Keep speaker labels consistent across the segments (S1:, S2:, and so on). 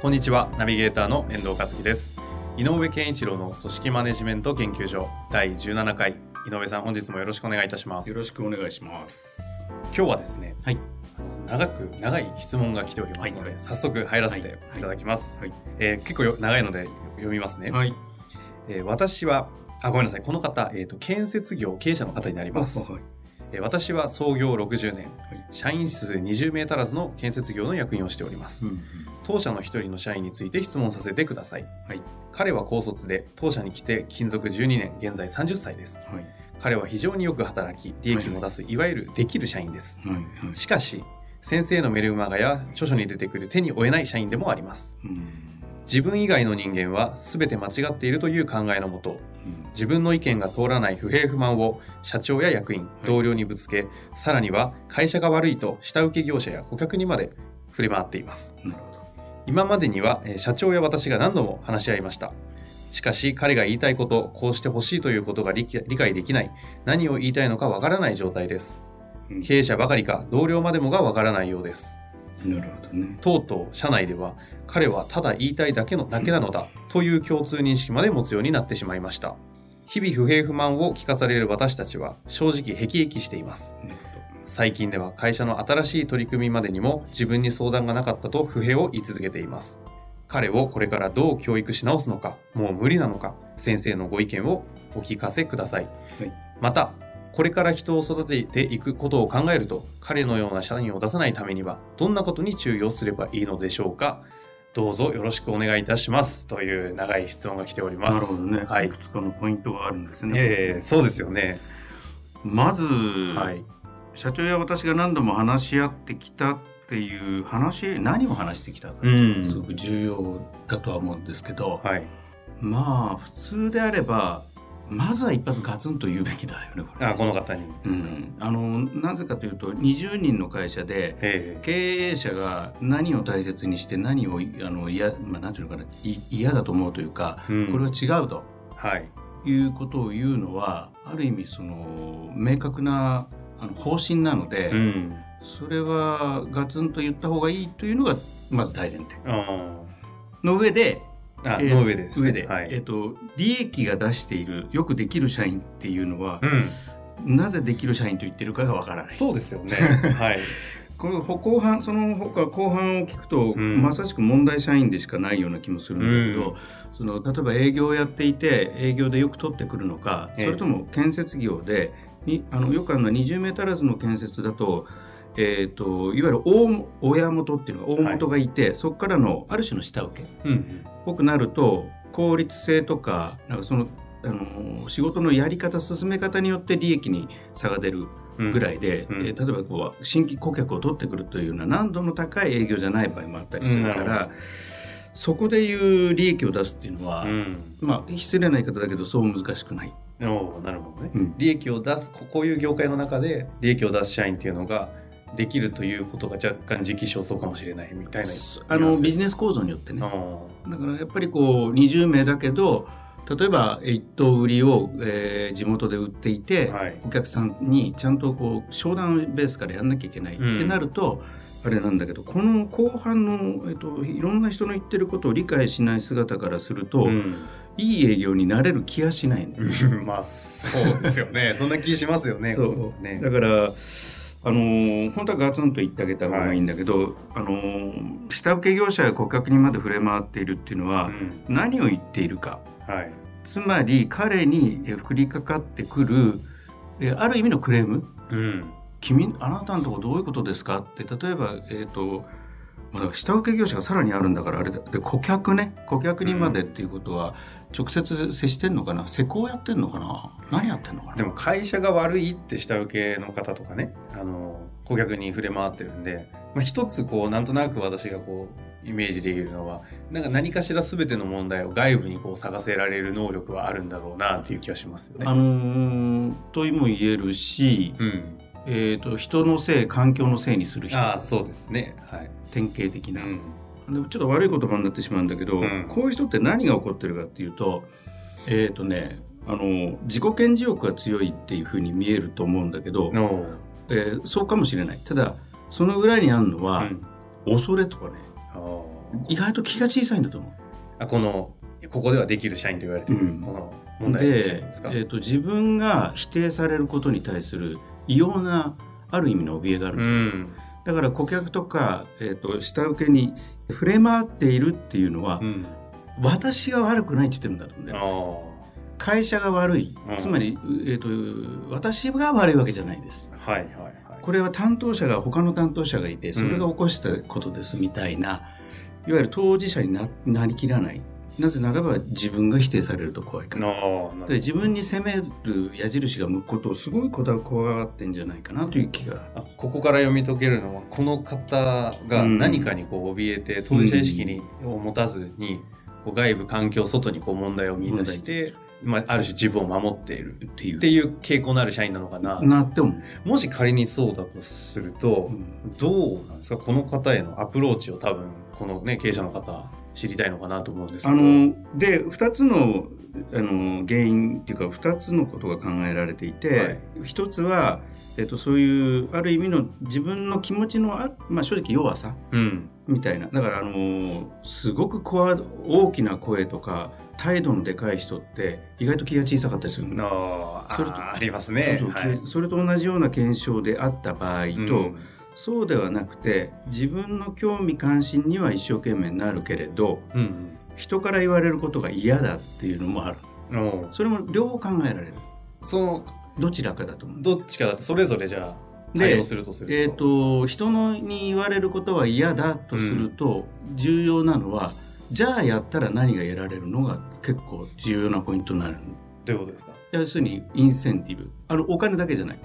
S1: こんにちは。ナビゲーターの遠藤和樹です。井上健一郎の組織マネジメント研究所。第17回。井上さん本日もよろしくお願いいたします。
S2: よろしくお願いします。
S1: 今日はですね、
S2: はい、
S1: 長く長い質問が来ておりますので、はい、早速入らせてい。ただきます、はい。はい、えー、結構長いので読みますね、はい。えー、私はあごめんなさい。この方、えーと、建設業経営者の方になります、はい。えー、私は創業60年、社員数20名足らずの建設業の役員をしております、うんうん。当社の一人の社員について質問させてください、はい、彼は高卒で当社に来て勤続12年現在30歳です、はい、彼は非常によく働き利益も出す、い。わゆるできる社員です、はい。はい、しかし先生のメルマガや著書に出てくる手に負えない社員でもあります、自分以外の人間は全て間違っているという考えのもと、自分の意見が通らない不平不満を社長や役員同僚にぶつけ、さらには会社が悪いと下請け業者や顧客にまで触れ回っています、今までには社長や私が何度も話し合いました。しかし彼が言いたいことこうしてほしいということが理解できない。何を言いたいのかわからない状態です。経営者ばかりか同僚までもがわからないようです。
S2: なるほどね。
S1: とうとう社内では彼はただ言いたいだけのだけなのだという共通認識まで持つようになってしまいました。日々不平不満を聞かされる私たちは正直辟易しています。最近では会社の新しい取り組みまでにも自分に相談がなかったと不平を言い続けています。彼をこれからどう教育し直すのかもう無理なのか先生のご意見をお聞かせください、はい、またこれから人を育てていくことを考えると彼のような社員を出さないためにはどんなことに注意をすればいいのでしょうか？どうぞよろしくお願いいたしますという長い質問が来ております。
S2: なるほどね、はい、いくつかのポイントがあるんですね。
S1: ええー、そうですよね。
S2: まず、はい、社長や私が何度も話し合ってきたっていう話何を話してきたかすごく重要だとは思うんですけど、はい、まあ普通であればまずは一発ガツンと言うべきだよね
S1: これ。あこの方にですか、う
S2: ん、あのなぜかというと20人の会社で経営者が何を大切にして何をあの嫌、まあ、なんていうのかな嫌だと思うというか、うん、これは違うと、はい、いうことを言うのはある意味その明確なあの方針なので、うん、それはガツンと言った方がいいというのがまず大前提。の上で
S1: あ、えー、の上でです、
S2: ね、上で、はい、えっ、ー、と利益が出しているよくできる社員っていうのは、うん、なぜできる社員と言ってるかがわからない。
S1: そうですよね。はい。
S2: この後半その他後半を聞くと、うん、まさしく問題社員でしかないような気もするんだけど、うん、その例えば営業をやっていて営業でよく取ってくるのか、それとも建設業でにあのよくあるのは20名足らずの建設だとえーと、いわゆる大親元っていうのが大元がいて、はい、そこからのある種の下請け、うん、ぽくなると効率性とかなんかそのあの仕事のやり方進め方によって利益に差が出るぐらいで、うん。うん、えー、例えばこう新規顧客を取ってくるというような難度の高い営業じゃない場合もあったりするから、そこでいう利益を出すっていうのは、まあ失礼な言い方だけどそう難しくない。
S1: おなるほどね、利益を出すこういう業界の中で利益を出す社員っていうのができるということが若干時期尚早かもしれないみたいな
S2: あのビジネス構造によってね。だからやっぱりこう20名だけど例えば一等売りを、えー、地元で売っていて、はい、お客さんにちゃんとこう商談ベースからやんなきゃいけない、うん、ってなるとあれなんだけどこの後半の、えっと、いろんな人の言ってることを理解しない姿からすると、うん、いい営業になれる気がしない、ね、
S1: まあそうですよね。そんな気しますよね。
S2: そうね。だからあのー、本当はガツンと言ってあげた方がいいんだけど、はい、あのー、下請け業者や顧客にまで触れ回っているっていうのは、うん、何を言っているか、はい、つまり彼に降りかかってくるある意味のクレーム、うん、君あなたのとこどういうことですか？って例えば、えーとまあ、下請け業者がさらにあるんだからあれだ。で顧客ね。顧客にまでっていうことは、直接接してんのかな？施工やってんのかな？何やってんのかな？
S1: でも会社が悪いって下請けの方とかねあの顧客に触れ回ってるんでまあ、一つこうなんとなく私がこうイメージできるのはなんか何かしら全ての問題を外部にこう探せられる能力はあるんだろうなっていう気がしますよね。
S2: あのー、とも言えるし、うん、えーと、人のせい環境のせいにする人。
S1: あそうですね、はい、
S2: 典型的な、うん、ちょっと悪い言葉になってしまうんだけど、うん、こういう人って何が起こってるかっていうとえっ、ー、とねあの自己顕示欲が強いっていうふうに見えると思うんだけど、えー、そうかもしれない。ただその裏にあるのは、うん、恐れとかね。意外と気が小さいんだと思う。
S1: あこのここではできる社員と言われてる、うん、この問題でえ
S2: ーと、自分が否定されることに対する異様なある意味の怯えがある、うん、だから顧客とか、えーと、下請けに触れ回っているっていうのは、うん、私が悪くないって言ってるんだと思うんだよ。会社が悪い、つまり、えーと、私が悪いわけじゃないです。
S1: はいはいはい、
S2: これは担当者が他の担当者がいてそれが起こしたことですみたいな、いわゆる当事者にななりきらないなぜならば自分が否定されると怖いから。で自分に責める矢印が向くことをすごいこだわ怖がってんじゃないかなという気が。
S1: ここから読み解けるのはこの方が何かにこう怯えて、当事者意識にを持たずにこう外部環境外にこう問題を見出して、まあ、ある種自分を守っている。っていう。っていう傾向のある社員なのかな。
S2: なっても
S1: もし仮にそうだとすると、うん、どうなんですか？この方へのアプローチを多分このね経営者の方知りたいのかなと思うんですけど。あの
S2: で2つのあの原因っていうか2つのことが考えられていて、はい、1つは、えっと、そういうある意味の自分の気持ちのあ、まあ、正直弱さ、うん、みたいな。だからあのすごく大きな声とか態度のでかい人って意外と気が小さかったりする
S1: あそれとありますね。
S2: そうそう、はい、それと同じような検証であった場合と、うんそうではなくて自分の興味関心には一生懸命なるけれど、うん、人から言われることが嫌だっていうのもある。それも両方考えられる。
S1: その
S2: どちらかだと思う。
S1: どっちかだとそれぞれじゃあ対応するとすると,、
S2: えーと、人のに言われることは嫌だとすると、うん、重要なのはじゃあやったら何が得られるのが結構重要なポイントになる。
S1: どういうことですか？
S2: 要するにインセンティブ。あのお金だけじゃない。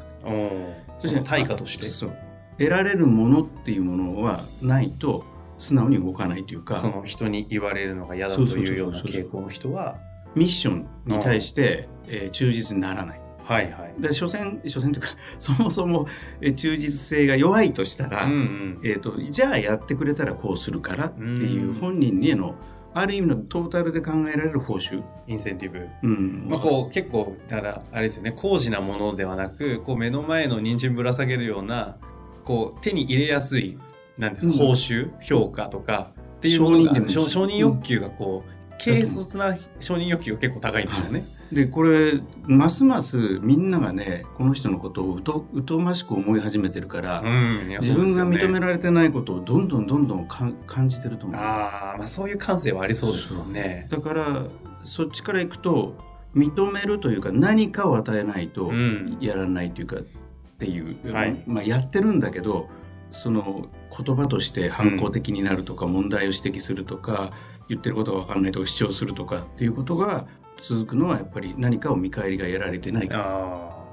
S1: その対価として？
S2: そう得られるものっていうものはないと素直に動かないというか
S1: その人に言われるのが嫌だというような傾向の人は
S2: ミッションに対して、えー、忠実にならない。
S1: はいはい、
S2: で所詮所詮というか そもそも忠実性が弱いとしたら、うんうん、えーと、じゃあやってくれたらこうするからっていう本人へのある意味のトータルで考えられる報酬。
S1: インセンティブ、うん。まあ、こう結構だからあれですよね。高次なものではなくこう目の前の人参ぶら下げるようなこう手に入れやすいなんですか、報酬評価とかっていうものが承認欲求がこう、軽率な承認欲求が結構高いんでしょうね。
S2: でこれますますみんながねこの人のことをうとうましく思い始めてるから、うんね、自分が認められてないことをどんどんどんどんか感じてると思う。
S1: あ、まあそういう感性はありそうですもんね。
S2: だからそっちからいくと認めるというか何かを与えないとやらないというか、うんっていう、はい、まあ、やってるんだけどその言葉として反抗的になるとか、問題を指摘するとか言ってることが分からないとか主張するとかっていうことが続くのはやっぱり何かを見返りが得られてないから。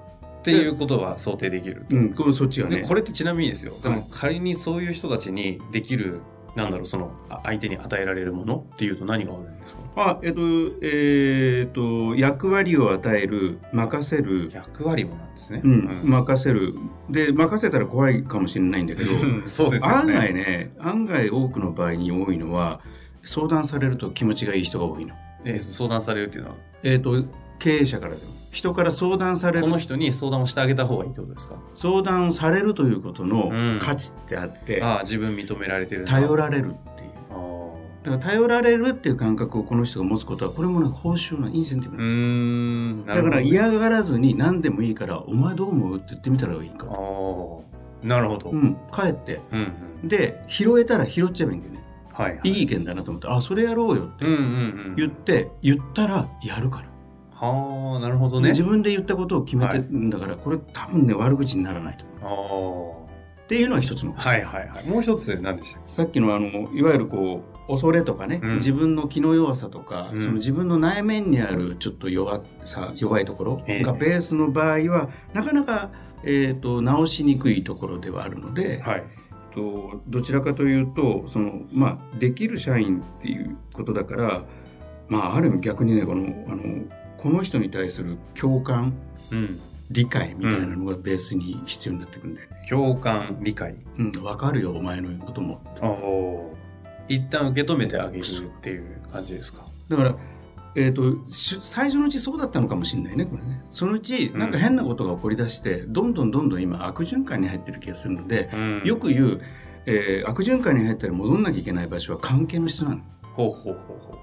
S1: っていうことは想定できる。
S2: うん、このそっちはね。
S1: これってちなみにですよ。でも仮にそういう人たちにできるなんだろうその相手に与えられるものっていうと何があるんですか？
S2: あえっ、とえっ、と役割を与える任せる。
S1: 役割もなんですね、
S2: うん、うん、任せる。で任せたら怖いかもしれないんだけど
S1: そうです、
S2: ね、案外ね案外多くの場合に多いのは相談されると気持ちがいい人が多いの。
S1: えー、相談されるっていうのは？
S2: えっ、と経営者からでも人から相談される。
S1: この人に相談をしてあげた方がいいってことですか？
S2: 相談されるということの価値ってあって、
S1: うん、ああ自分認められてる
S2: 頼られるっていう。だから頼られるっていう感覚をこの人が持つことはこれもね報酬のインセンティブなんですよ。だから嫌がらずに何でもいいから「お前どう思う?」って言ってみたらいいか
S1: な。るほど、
S2: うん、帰って、うんうん、で拾えたら拾っちゃえばいいんだよね。はい、はい、いい意見だなと思って「あそれやろうよ」って言って、言ったらやるから
S1: はあなるほどね。
S2: 自分で言ったことを決めてるんだから、はい、これ多分ね悪口にならない。と思うっていうのは一つの
S1: はいはいはい。もう一つ何でした
S2: さっきのあのいわゆるこう恐れとかね、うん、自分の気の弱さとか、うん、その自分の内面にあるちょっと弱さ弱いところがベースの場合は、なかなか、えーと、直しにくいところではあるので、はい、とどちらかというとその、まあ、できる社員っていうことだから、まあ、ある意味逆にねこのあのこの人に対する共感、うん、理解みたいなのがベースに必要になってくるんだよね。
S1: 共感理解。
S2: うん分かるよお前の言うことも。
S1: 一旦受け止めてあげるっていう感じですか？
S2: だからえーと、最初のうちそうだったのかもしれないねこれね。そのうちなんか変なことが起こりだして、うん、どんどんどんどん今悪循環に入ってる気がするので、うん、よく言う、えー、悪循環に入ったら戻んなきゃいけない場所は関係の質なの。ほうほうほうほう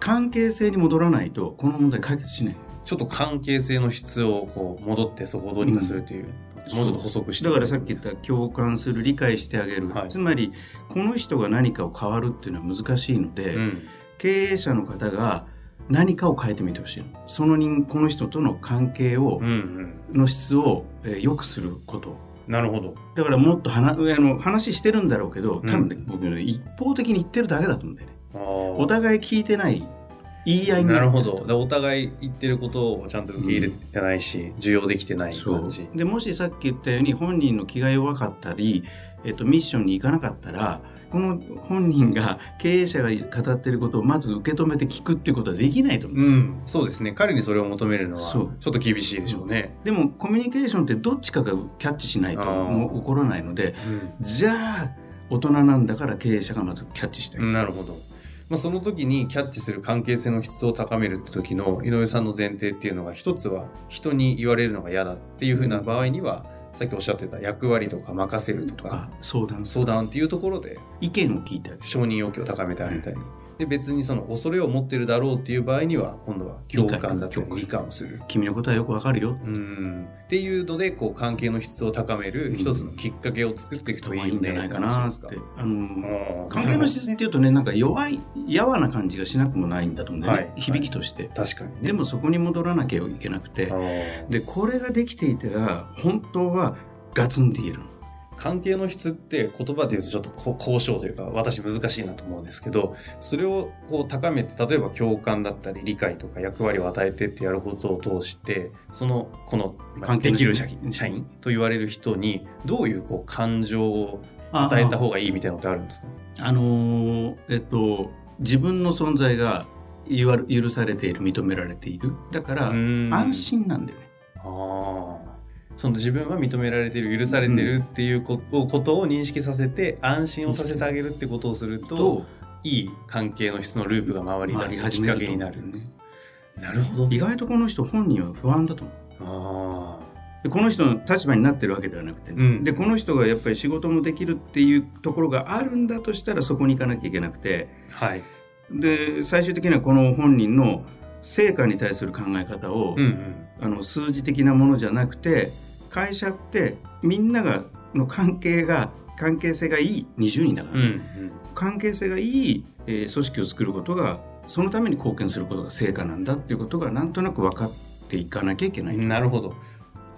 S2: 関係性に戻らないとこの問題解決しない。
S1: ちょっと関係性の質をこう戻ってそこをどうにかするっていう、うん、もうちょっと補足して。
S2: だからさっき言った共感する理解してあげる、はい、つまりこの人が何かを変わるっていうのは難しいので、経営者の方が何かを変えてみてほしいその人この人との関係を、うんうん、の質を、えー、良くすること。
S1: なるほど。
S2: だからもっと話あの話してるんだろうけど多分ね、うん、僕ね一方的に言ってるだけだと思うんだよねお互い聞いてない。言い合い
S1: なる。ほど。お互い言ってることをちゃんと受け入れてないし、うん、受容できてない感じ。
S2: でもしさっき言ったように本人の気が弱かったり、えっと、ミッションに行かなかったらこの本人が経営者が語っていることをまず受け止めて聞くっていうことはできないと思う、う
S1: ん、そうですね。彼にそれを求めるのはちょっと厳しいでしょうね。
S2: でもコミュニケーションってどっちかがキャッチしないと起こらないので、うん、じゃあ大人なんだから経営者がまずキャッチして
S1: なるほどまあ、その時にキャッチする関係性の質を高めるって時の井上さんの前提っていうのが一つは人に言われるのが嫌だっていうふうな場合には、さっきおっしゃってた役割とか任せるとか
S2: 相談
S1: 相談っていうところで
S2: 意見を聞いて
S1: 承認要求を高めてあげたり、で別にその恐れを持ってるだろうっていう場合には今度は共感だったり理解をする。
S2: 君のことはよくわかるよ。
S1: うん。っていうのでこう関係の質を高める一つのきっかけを作っていくといい
S2: んじゃないかなって。あの関係の質っていうとねなんか弱いやわな感じがしなくもないんだと思うんだよね、はい、響きとして、
S1: 確かに、ね、
S2: でもそこに戻らなきゃいけなくて。でこれができていては本当はガツンって言える
S1: 関係の質って言葉で言うとちょっと交渉というか私難しいなと思うんですけどそれをこう高めて例えば共感だったり理解とか役割を与えてってやることを通してそのこのできる社員と言われる人にどういうこう感情を与えた方がいいみたいなのってあるんですか？
S2: あのー、えっと自分の存在が許されている認められている。だから安心なんだよね。あ
S1: その自分は認められている許されてるっていうことことを認識させて安心をさせてあげるってことをするといい関係の質のループが回り出すきっかけになる。
S2: なるほど。意外とこの人本人は不安だと思う。あでこの人の立場になってるわけではなくて、ね。うん、でこの人がやっぱり仕事もできるっていうところがあるんだとしたらそこに行かなきゃいけなくて、はい、で最終的にはこの本人の成果に対する考え方を、うんうん、あの数字的なものじゃなくて会社ってみんながの関係が関係性がいい20人だから、うんうん、関係性がいい、えー、組織を作ることがそのために貢献することが成果なんだっていうことがなんとなく分かっていかなきゃいけない。
S1: なるほど。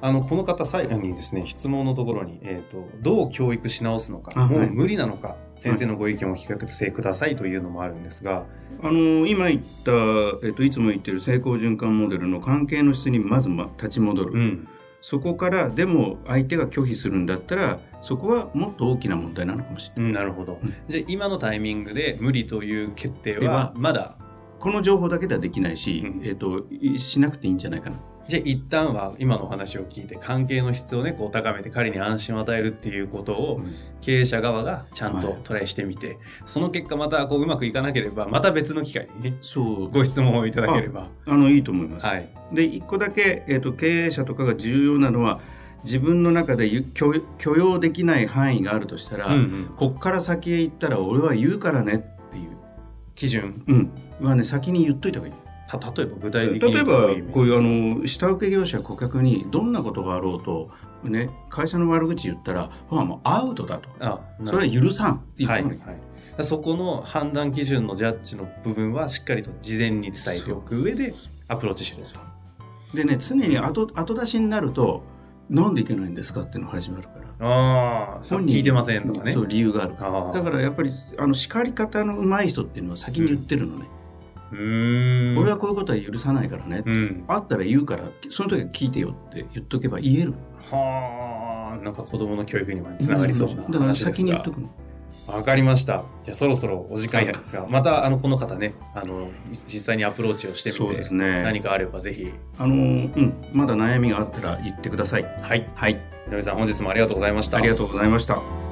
S1: あのこの方最後にですね質問のところに、えーと、どう教育し直すのかもう無理なのか、はい、先生のご意見を聞かせくださいというのもあるんですが、
S2: あの今言った、えーと、いつも言ってる成功循環モデルの関係の質にまず、ま、立ち戻る。うんそこからでも相手が拒否するんだったらそこはもっと大きな問題なのかもしれない。
S1: うん、なるほど、うん、じゃあ今のタイミングで無理という決定はまだ
S2: この情報だけではできないし、うん、えーとしなくていいんじゃないかな。
S1: じゃあ一旦は今のお話を聞いて関係の質をねこう高めて彼に安心を与えるっていうことを経営者側がちゃんとトライしてみて、はい、その結果またこううまくいかなければまた別の機会にねそう。ご質問をいただければ。
S2: あのいいと思います。はい、で一個だけ、えーと、経営者とかが重要なのは自分の中で許許容できない範囲があるとしたら、うんうん、こっから先へ行ったら俺は言うからねっていう。
S1: 基準、
S2: うん、はね先に言っといた方がいい。
S1: 例えば具体的に
S2: 例えばこういうあの下請け業者顧客にどんなことがあろうとね会社の悪口言ったらまあもうアウトだとあそれは許さんって言ってもら、はい
S1: はい、そこの判断基準のジャッジの部分はしっかりと事前に伝えておく上でアプローチしろと。
S2: でね常に後後出しになるとなんでいけないんですかっていうのが始まるから。
S1: ああ、本人聞いてませんとかね。
S2: そう理由があるから。だからやっぱりあの叱り方の上手い人っていうのは先に言ってるのね。うん俺はこういうことは許さないからね、うん、あったら言うからその時は聞いてよって言っとけば言える。
S1: はあなんか子供の教育にもつながりそうな話ですが、だから
S2: 先に言っとくの。
S1: わかりました。じゃそろそろお時間なんですが、またあのこの方ね、あの実際にアプローチをしてみて、そうですね、何かあればぜひ。
S2: あのうん。まだ悩みがあったら言ってください。
S1: はい。はい。井上さん本日もありがとうございました。
S2: ありがとうございました。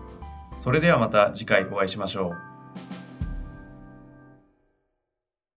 S1: それではまた次回お会いしましょう。